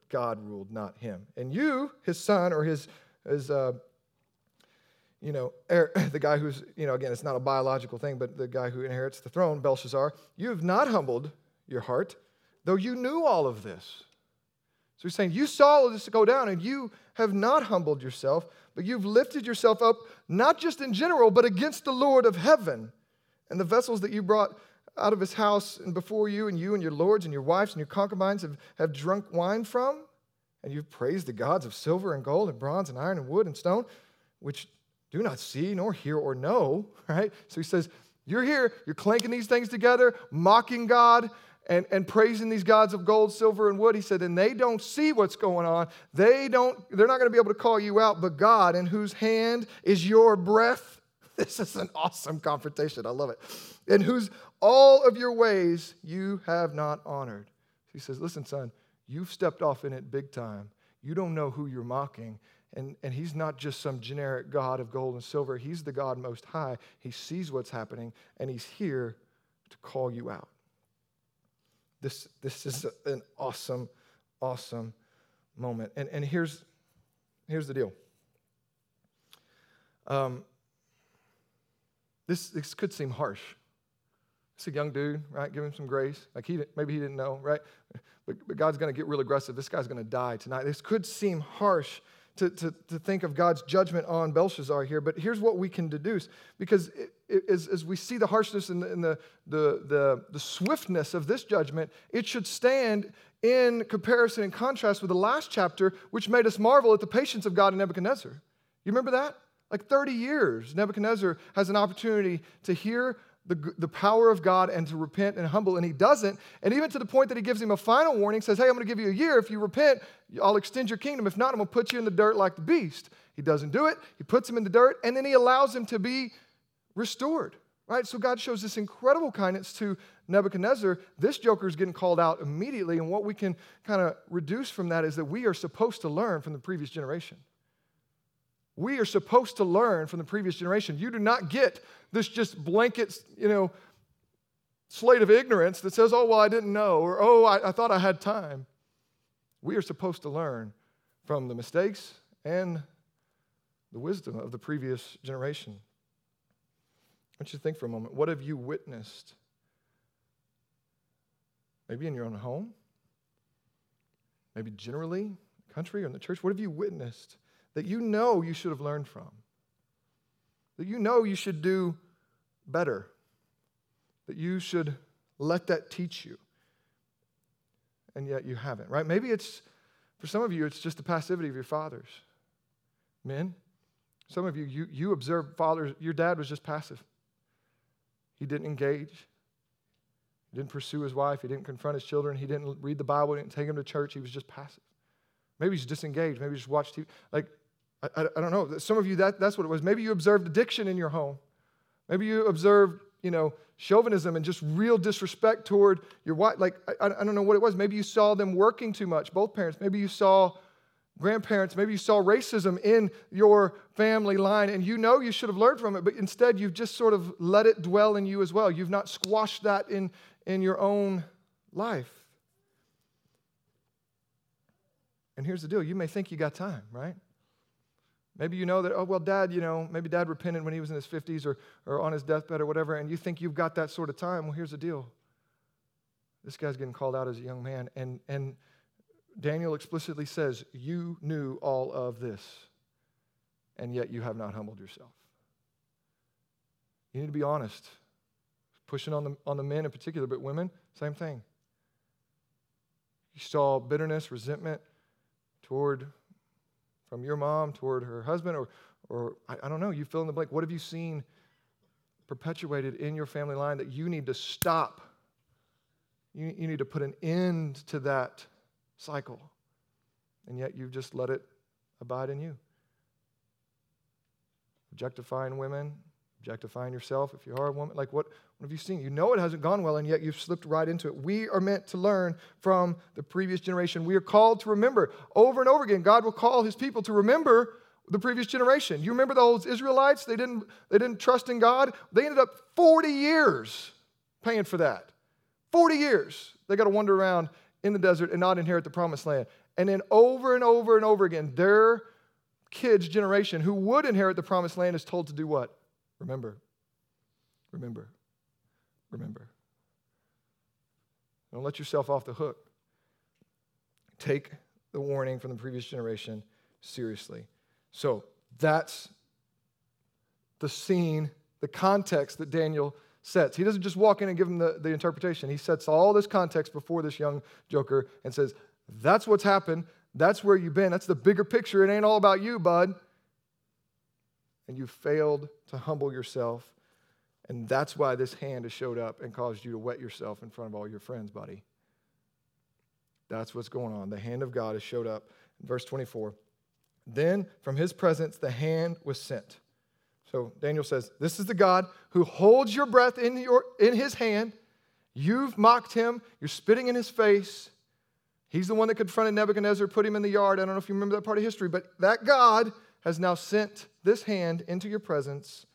God ruled, not him. And you, his son, or his, his uh, you know, er, the guy who's, you know, again, it's not a biological thing, but the guy who inherits the throne, Belshazzar, you have not humbled your heart, though you knew all of this. So he's saying, You saw this go down, and you have not humbled yourself, but you've lifted yourself up, not just in general, but against the Lord of heaven. And the vessels that you brought out of his house and before you, and you and your lords and your wives and your concubines have, have drunk wine from, and you've praised the gods of silver and gold and bronze and iron and wood and stone, which do not see nor hear or know, right? So he says, You're here, you're clanking these things together, mocking God, and, and praising these gods of gold, silver, and wood. He said, and they don't see what's going on. They don't, they're not going to be able to call you out, but God, in whose hand is your breath. This is an awesome confrontation. I love it. In whose all of your ways you have not honored. He says, Listen, son, you've stepped off in it big time. You don't know who you're mocking. And, and he's not just some generic God of gold and silver. He's the God most high. He sees what's happening, and he's here to call you out. This, this is an awesome, awesome moment. And, and here's, here's the deal. Um, this, this could seem harsh. It's a young dude, right? Give him some grace. Like he maybe he didn't know, right? But, but God's going to get real aggressive. This guy's going to die tonight. This could seem harsh to, to, to think of God's judgment on Belshazzar here, but here's what we can deduce. Because it, it, as, as we see the harshness and, the, and the, the, the, the swiftness of this judgment, it should stand in comparison and contrast with the last chapter, which made us marvel at the patience of God in Nebuchadnezzar. You remember that? Like 30 years, Nebuchadnezzar has an opportunity to hear the, the power of God and to repent and humble, and he doesn't. And even to the point that he gives him a final warning, says, Hey, I'm going to give you a year. If you repent, I'll extend your kingdom. If not, I'm going to put you in the dirt like the beast. He doesn't do it. He puts him in the dirt, and then he allows him to be restored. Right? So God shows this incredible kindness to Nebuchadnezzar. This joker is getting called out immediately, and what we can kind of reduce from that is that we are supposed to learn from the previous generation. We are supposed to learn from the previous generation. You do not get this just blanket, you know, slate of ignorance that says, oh, well, I didn't know, or oh, I, I thought I had time. We are supposed to learn from the mistakes and the wisdom of the previous generation. I want you to think for a moment. What have you witnessed? Maybe in your own home, maybe generally, country, or in the church. What have you witnessed that you know you should have learned from? That you know you should do better, that you should let that teach you, and yet you haven't, right? Maybe it's, for some of you, it's just the passivity of your fathers. Men, some of you, you, you observe fathers, your dad was just passive. He didn't engage. He didn't pursue his wife. He didn't confront his children. He didn't read the Bible. He didn't take him to church. He was just passive. Maybe he's disengaged. Maybe he just watched TV. Like, I, I, don't know. Some of you, that, that's what it was. Maybe you observed addiction in your home. Maybe you observed, you know, chauvinism and just real disrespect toward your wife. Like, I, I don't know what it was. Maybe you saw them working too much, both parents. Maybe you saw grandparents, maybe you saw racism in your family line and you know you should have learned from it, but instead you've just sort of let it dwell in you as well. You've not squashed that in, in your own life. And here's the deal you may think you got time, right? Maybe you know that, oh, well, dad, you know, maybe dad repented when he was in his 50s or, or on his deathbed or whatever, and you think you've got that sort of time. Well, here's the deal this guy's getting called out as a young man, and, and Daniel explicitly says, You knew all of this, and yet you have not humbled yourself. You need to be honest. Pushing on the, on the men in particular, but women, same thing. You saw bitterness, resentment toward from your mom toward her husband, or, or I, I don't know, you fill in the blank. What have you seen perpetuated in your family line that you need to stop? You, you need to put an end to that cycle. And yet you've just let it abide in you. Objectifying women, objectifying yourself if you are a woman. Like, what, what have you seen? You know it hasn't gone well, and yet you've slipped right into it. We are meant to learn from the previous generation. We are called to remember over and over again. God will call his people to remember the previous generation. You remember those Israelites? They didn't, they didn't trust in God. They ended up 40 years paying for that. 40 years. They got to wander around in the desert and not inherit the promised land. And then over and over and over again, their kids' generation who would inherit the promised land is told to do what? Remember. Remember. Remember. Don't let yourself off the hook. Take the warning from the previous generation seriously. So that's the scene, the context that Daniel sets. He doesn't just walk in and give him the, the interpretation. He sets all this context before this young joker and says, That's what's happened. That's where you've been. That's the bigger picture. It ain't all about you, bud. And you failed to humble yourself. And that's why this hand has showed up and caused you to wet yourself in front of all your friends, buddy. That's what's going on. The hand of God has showed up. Verse 24. Then from his presence the hand was sent. So Daniel says, This is the God who holds your breath in, your, in his hand. You've mocked him, you're spitting in his face. He's the one that confronted Nebuchadnezzar, put him in the yard. I don't know if you remember that part of history, but that God has now sent this hand into your presence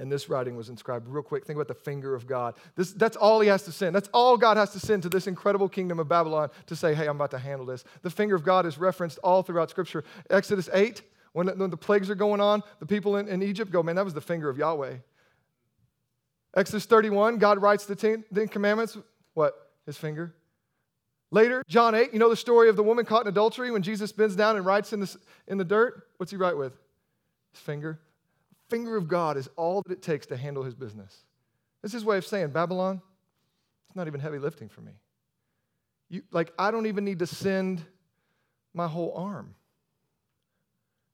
and this writing was inscribed real quick. Think about the finger of God. This, that's all he has to send. That's all God has to send to this incredible kingdom of Babylon to say, hey, I'm about to handle this. The finger of God is referenced all throughout Scripture. Exodus 8, when, when the plagues are going on, the people in, in, Egypt go, man, that was the finger of Yahweh. Exodus 31, God writes the Ten, Ten Commandments. What? His finger. Later, John 8, you know the story of the woman caught in adultery when Jesus bends down and writes in the, in the dirt? What's he write with? His finger finger of God is all that it takes to handle his business. This is his way of saying, Babylon, it's not even heavy lifting for me. You, like, I don't even need to send my whole arm.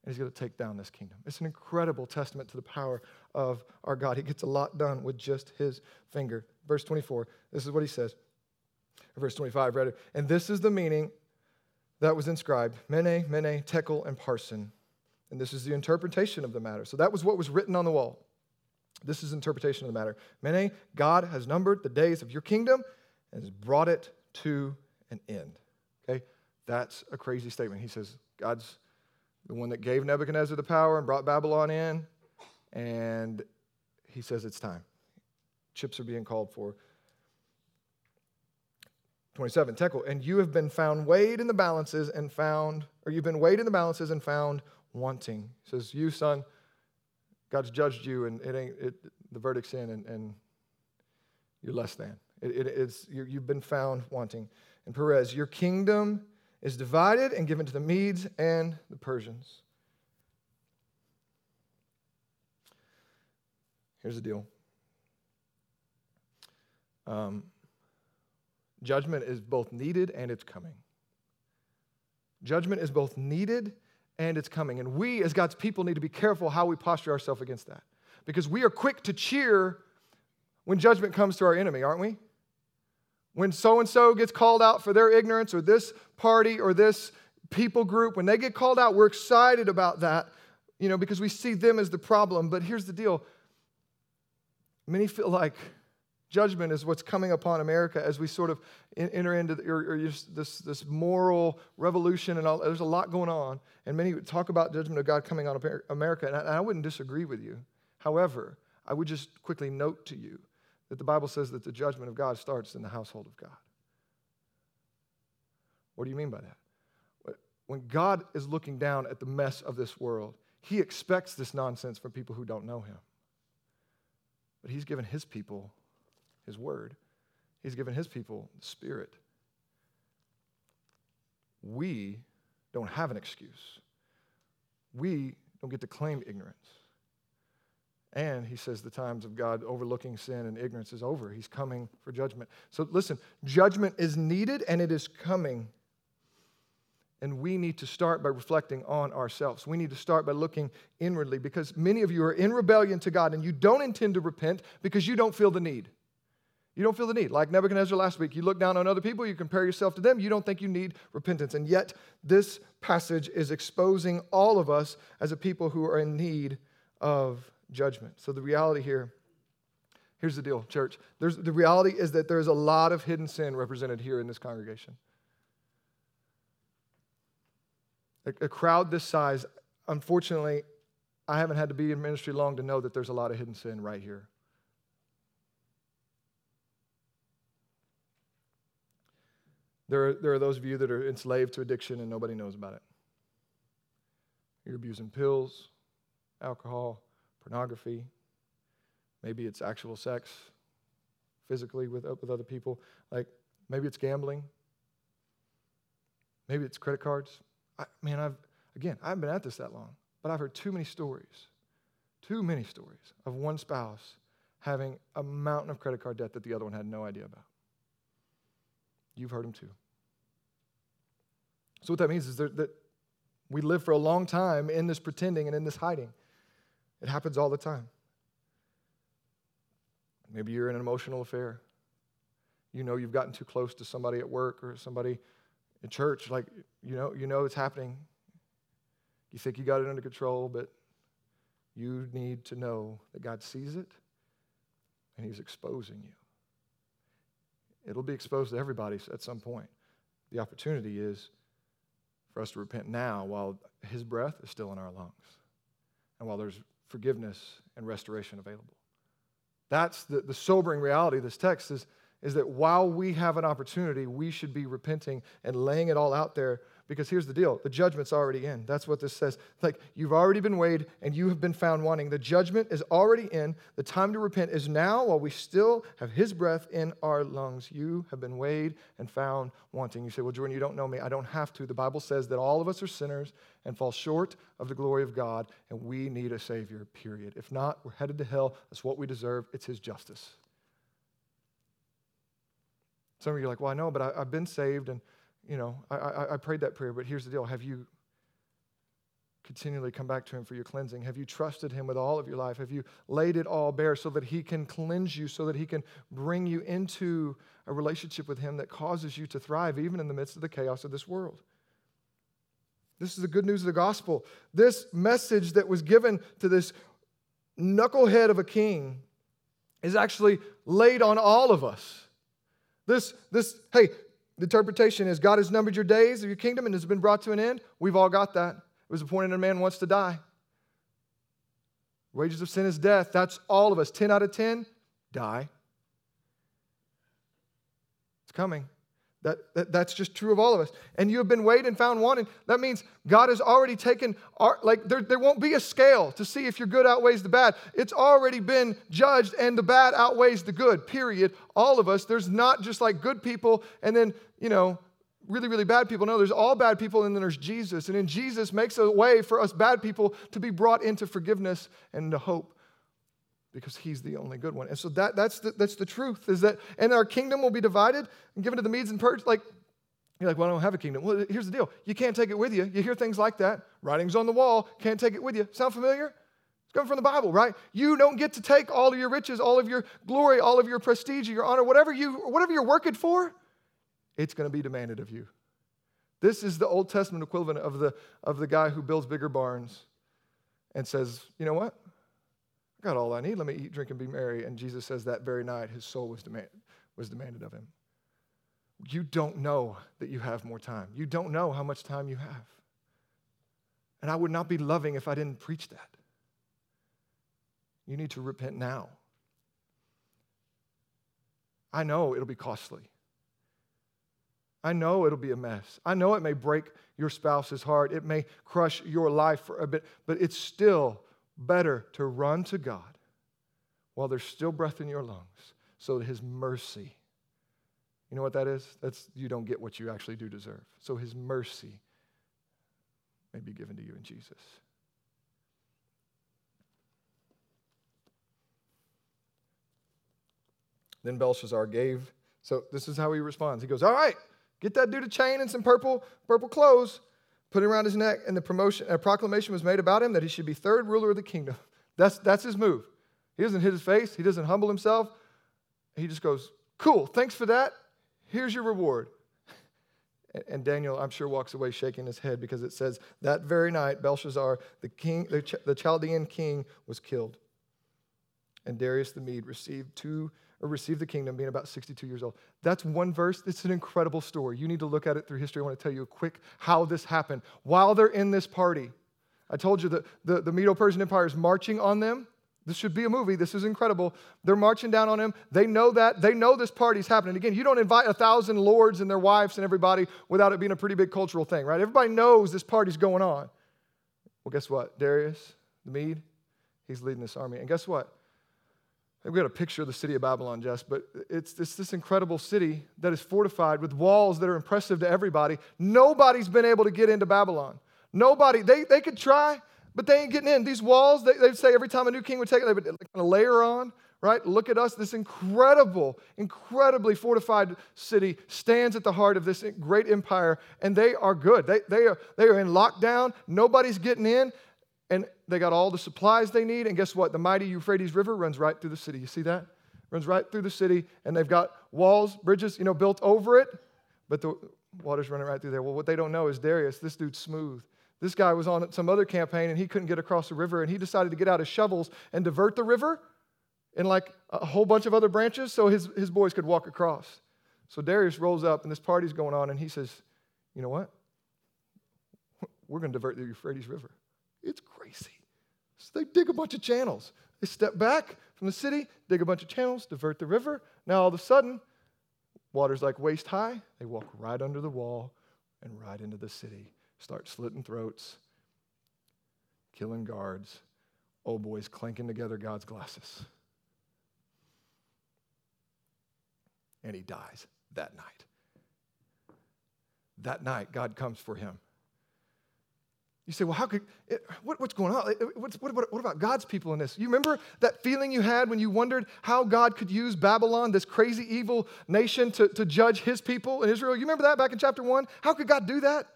And he's going to take down this kingdom. It's an incredible testament to the power of our God. He gets a lot done with just his finger. Verse 24, this is what he says. Verse 25, read it. And this is the meaning that was inscribed Mene, Mene, Tekel, and Parsin and this is the interpretation of the matter. So that was what was written on the wall. This is interpretation of the matter. Mene, God has numbered the days of your kingdom and has brought it to an end. Okay? That's a crazy statement. He says, God's the one that gave Nebuchadnezzar the power and brought Babylon in, and he says it's time. Chips are being called for. 27, Tekel, and you have been found weighed in the balances and found, or you've been weighed in the balances and found wanting. He says, You, son, God's judged you, and it ain't, it, the verdict's in, and, and you're less than. It, it, it's, you have been found wanting. And Peres, your kingdom is divided and given to the Medes and the Persians. Here's the deal um, judgment is both needed and it's coming. Judgment is both needed and it's coming. And we, as God's people, need to be careful how we posture ourselves against that. Because we are quick to cheer when judgment comes to our enemy, aren't we? When so and so gets called out for their ignorance, or this party, or this people group, when they get called out, we're excited about that, you know, because we see them as the problem. But here's the deal many feel like Judgment is what's coming upon America as we sort of enter into the, or, or this, this moral revolution, and all, there's a lot going on. And many talk about judgment of God coming on America, and I, and I wouldn't disagree with you. However, I would just quickly note to you that the Bible says that the judgment of God starts in the household of God. What do you mean by that? When God is looking down at the mess of this world, He expects this nonsense from people who don't know Him. But He's given His people his word. He's given his people the Spirit. We don't have an excuse. We don't get to claim ignorance. And he says the times of God overlooking sin and ignorance is over. He's coming for judgment. So listen, judgment is needed and it is coming. And we need to start by reflecting on ourselves. We need to start by looking inwardly because many of you are in rebellion to God and you don't intend to repent because you don't feel the need. You don't feel the need. Like Nebuchadnezzar last week, you look down on other people, you compare yourself to them, you don't think you need repentance. And yet, this passage is exposing all of us as a people who are in need of judgment. So, the reality here here's the deal, church. There's, the reality is that there's a lot of hidden sin represented here in this congregation. A, a crowd this size, unfortunately, I haven't had to be in ministry long to know that there's a lot of hidden sin right here. There are, there are those of you that are enslaved to addiction and nobody knows about it. You're abusing pills, alcohol, pornography. Maybe it's actual sex physically with, uh, with other people. Like maybe it's gambling. Maybe it's credit cards. I, man, I've, again, I haven't been at this that long, but I've heard too many stories, too many stories of one spouse having a mountain of credit card debt that the other one had no idea about. You've heard them too. So, what that means is that we live for a long time in this pretending and in this hiding. It happens all the time. Maybe you're in an emotional affair. You know you've gotten too close to somebody at work or somebody in church. Like, you know, you know it's happening. You think you got it under control, but you need to know that God sees it and He's exposing you. It'll be exposed to everybody at some point. The opportunity is for us to repent now while His breath is still in our lungs and while there's forgiveness and restoration available. That's the, the sobering reality of this text is, is that while we have an opportunity, we should be repenting and laying it all out there because here's the deal the judgment's already in. That's what this says. Like, you've already been weighed and you have been found wanting. The judgment is already in. The time to repent is now while we still have His breath in our lungs. You have been weighed and found wanting. You say, Well, Jordan, you don't know me. I don't have to. The Bible says that all of us are sinners and fall short of the glory of God, and we need a Savior, period. If not, we're headed to hell. That's what we deserve. It's His justice. Some of you are like, Well, I know, but I, have been saved and you know, I, I, I prayed that prayer, but here's the deal. Have you continually come back to Him for your cleansing? Have you trusted Him with all of your life? Have you laid it all bare so that He can cleanse you, so that He can bring you into a relationship with Him that causes you to thrive even in the midst of the chaos of this world? This is the good news of the gospel. This message that was given to this knucklehead of a king is actually laid on all of us. This, this, hey, the interpretation is God has numbered your days of your kingdom and has been brought to an end. We've all got that. It was appointed a man wants to die. Wages of sin is death. That's all of us. 10 out of 10 die. It's coming. That, that, that's just true of all of us. And you have been weighed and found wanting. That means God has already taken, our, like, there, there won't be a scale to see if your good outweighs the bad. It's already been judged, and the bad outweighs the good, period. All of us. There's not just like good people and then, you know, really, really bad people. No, there's all bad people, and then there's Jesus. And in Jesus makes a way for us bad people to be brought into forgiveness and hope because he's the only good one. And so that, that's, the, that's the truth is that, and our kingdom will be divided and given to the Medes and Persians. Like, you're like, well, I don't have a kingdom. Well, here's the deal. You can't take it with you. You hear things like that. Writings on the wall, can't take it with you. Sound familiar? It's coming from the Bible, right? You don't get to take all of your riches, all of your glory, all of your prestige, your honor, whatever, you, whatever you're working for, it's going to be demanded of you. This is the Old Testament equivalent of the, of the guy who builds bigger barns and says, you know what? I got all I need. Let me eat, drink, and be merry. And Jesus says that very night his soul was, demand, was demanded of him. You don't know that you have more time. You don't know how much time you have. And I would not be loving if I didn't preach that. You need to repent now. I know it'll be costly. I know it'll be a mess. I know it may break your spouse's heart. It may crush your life for a bit, but it's still better to run to God while there's still breath in your lungs so that His mercy, you know what that is? That's you don't get what you actually do deserve. So His mercy may be given to you in Jesus. Then Belshazzar gave, so this is how he responds. He goes, All right, get that dude a chain and some purple, purple clothes put it around his neck, and the promotion, a proclamation was made about him that he should be third ruler of the kingdom. That's, that's his move. He doesn't hit his face, he doesn't humble himself. He just goes, Cool, thanks for that. Here's your reward. And Daniel, I'm sure, walks away shaking his head because it says, That very night, Belshazzar, the, king, the, the Chaldean king, was killed. And Darius the Mede received two or received the kingdom being about 62 years old. That's one verse. It's an incredible story. You need to look at it through history. I want to tell you a quick how this happened. While they're in this party, I told you that the, the Medo Persian Empire is marching on them. This should be a movie. This is incredible. They're marching down on him. They know that. They know this party's happening. Again, you don't invite a thousand lords and their wives and everybody without it being a pretty big cultural thing, right? Everybody knows this party's going on. Well, guess what? Darius, the Mede, he's leading this army. And guess what? We got a picture of the city of Babylon, Jess, but it's, it's this incredible city that is fortified with walls that are impressive to everybody. Nobody's been able to get into Babylon. Nobody, they, they could try, but they ain't getting in. These walls, they, would say every time a new king would take it, they would kind of layer on, right? Look at us. This incredible, incredibly fortified city stands at the heart of this great empire, and they are good. They, they, are, they are in lockdown. Nobody's getting in and they got all the supplies they need. And guess what? The mighty Euphrates River runs right through the city. You see that? Runs right through the city, and they've got walls, bridges, you know, built over it, but the water's running right through there. Well, what they don't know is Darius, this dude's smooth. This guy was on some other campaign and he couldn't get across the river, and he decided to get out his shovels and divert the river in like a whole bunch of other branches so his, his boys could walk across. So Darius rolls up, and this party's going on, and he says, You know what? We're going to divert the Euphrates River. It's crazy. So they dig a bunch of channels. They step back from the city, dig a bunch of channels, divert the river. Now all of a sudden, water's like waist high. They walk right under the wall and right into the city, start slitting throats, killing guards, old boys clanking together God's glasses. And he dies that night. That night, God comes for him you say, well, how could, it, what, what's going on? What's, what, what, what about God's people in this? You remember that feeling you had when you wondered how God could use Babylon, this crazy, evil nation, to, to judge his people in Israel? You remember that back in chapter one? How could God do that?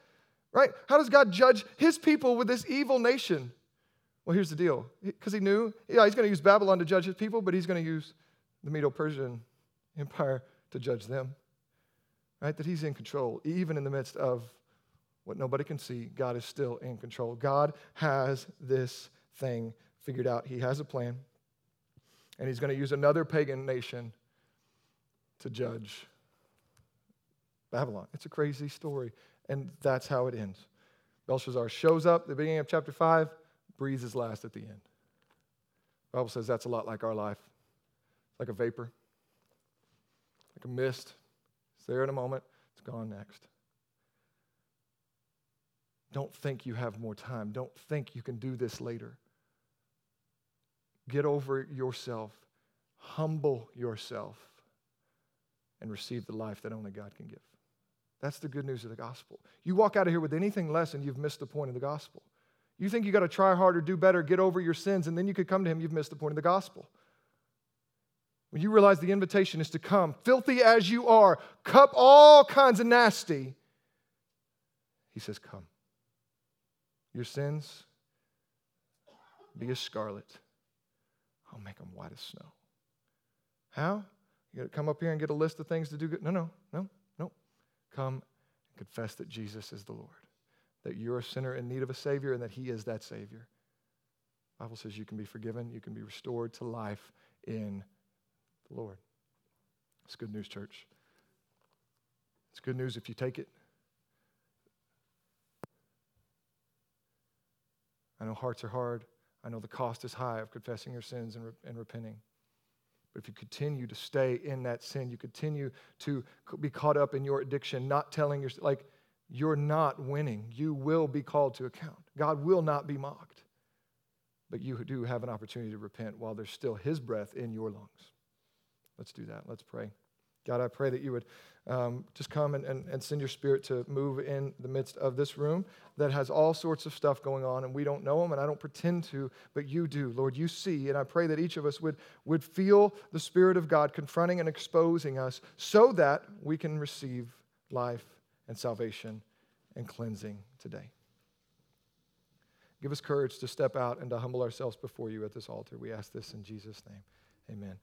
Right? How does God judge his people with this evil nation? Well, here's the deal. Because he knew, yeah, he's going to use Babylon to judge his people, but he's going to use the Medo Persian Empire to judge them. Right? That he's in control, even in the midst of what nobody can see, God is still in control. God has this thing figured out. He has a plan, and He's going to use another pagan nation to judge Babylon. It's a crazy story, and that's how it ends. Belshazzar shows up at the beginning of chapter 5, breathes his last at the end. The Bible says that's a lot like our life. It's like a vapor, like a mist. It's there in a moment, it's gone next. Don't think you have more time. Don't think you can do this later. Get over yourself, humble yourself, and receive the life that only God can give. That's the good news of the gospel. You walk out of here with anything less, and you've missed the point of the gospel. You think you got to try harder, do better, get over your sins, and then you could come to Him, you've missed the point of the gospel. When you realize the invitation is to come, filthy as you are, cup all kinds of nasty, He says, Come. Your sins be as scarlet. I'll make them white as snow. How? You got to come up here and get a list of things to do good? No, no, no, no. Come and confess that Jesus is the Lord, that you're a sinner in need of a Savior, and that He is that Savior. The Bible says you can be forgiven, you can be restored to life in the Lord. It's good news, church. It's good news if you take it. I know hearts are hard. I know the cost is high of confessing your sins and, re- and repenting. But if you continue to stay in that sin, you continue to be caught up in your addiction, not telling your like you're not winning. You will be called to account. God will not be mocked. But you do have an opportunity to repent while there's still his breath in your lungs. Let's do that. Let's pray. God, I pray that you would um, just come and, and, and send your spirit to move in the midst of this room that has all sorts of stuff going on, and we don't know them, and I don't pretend to, but you do. Lord, you see, and I pray that each of us would, would feel the Spirit of God confronting and exposing us so that we can receive life and salvation and cleansing today. Give us courage to step out and to humble ourselves before you at this altar. We ask this in Jesus' name. Amen.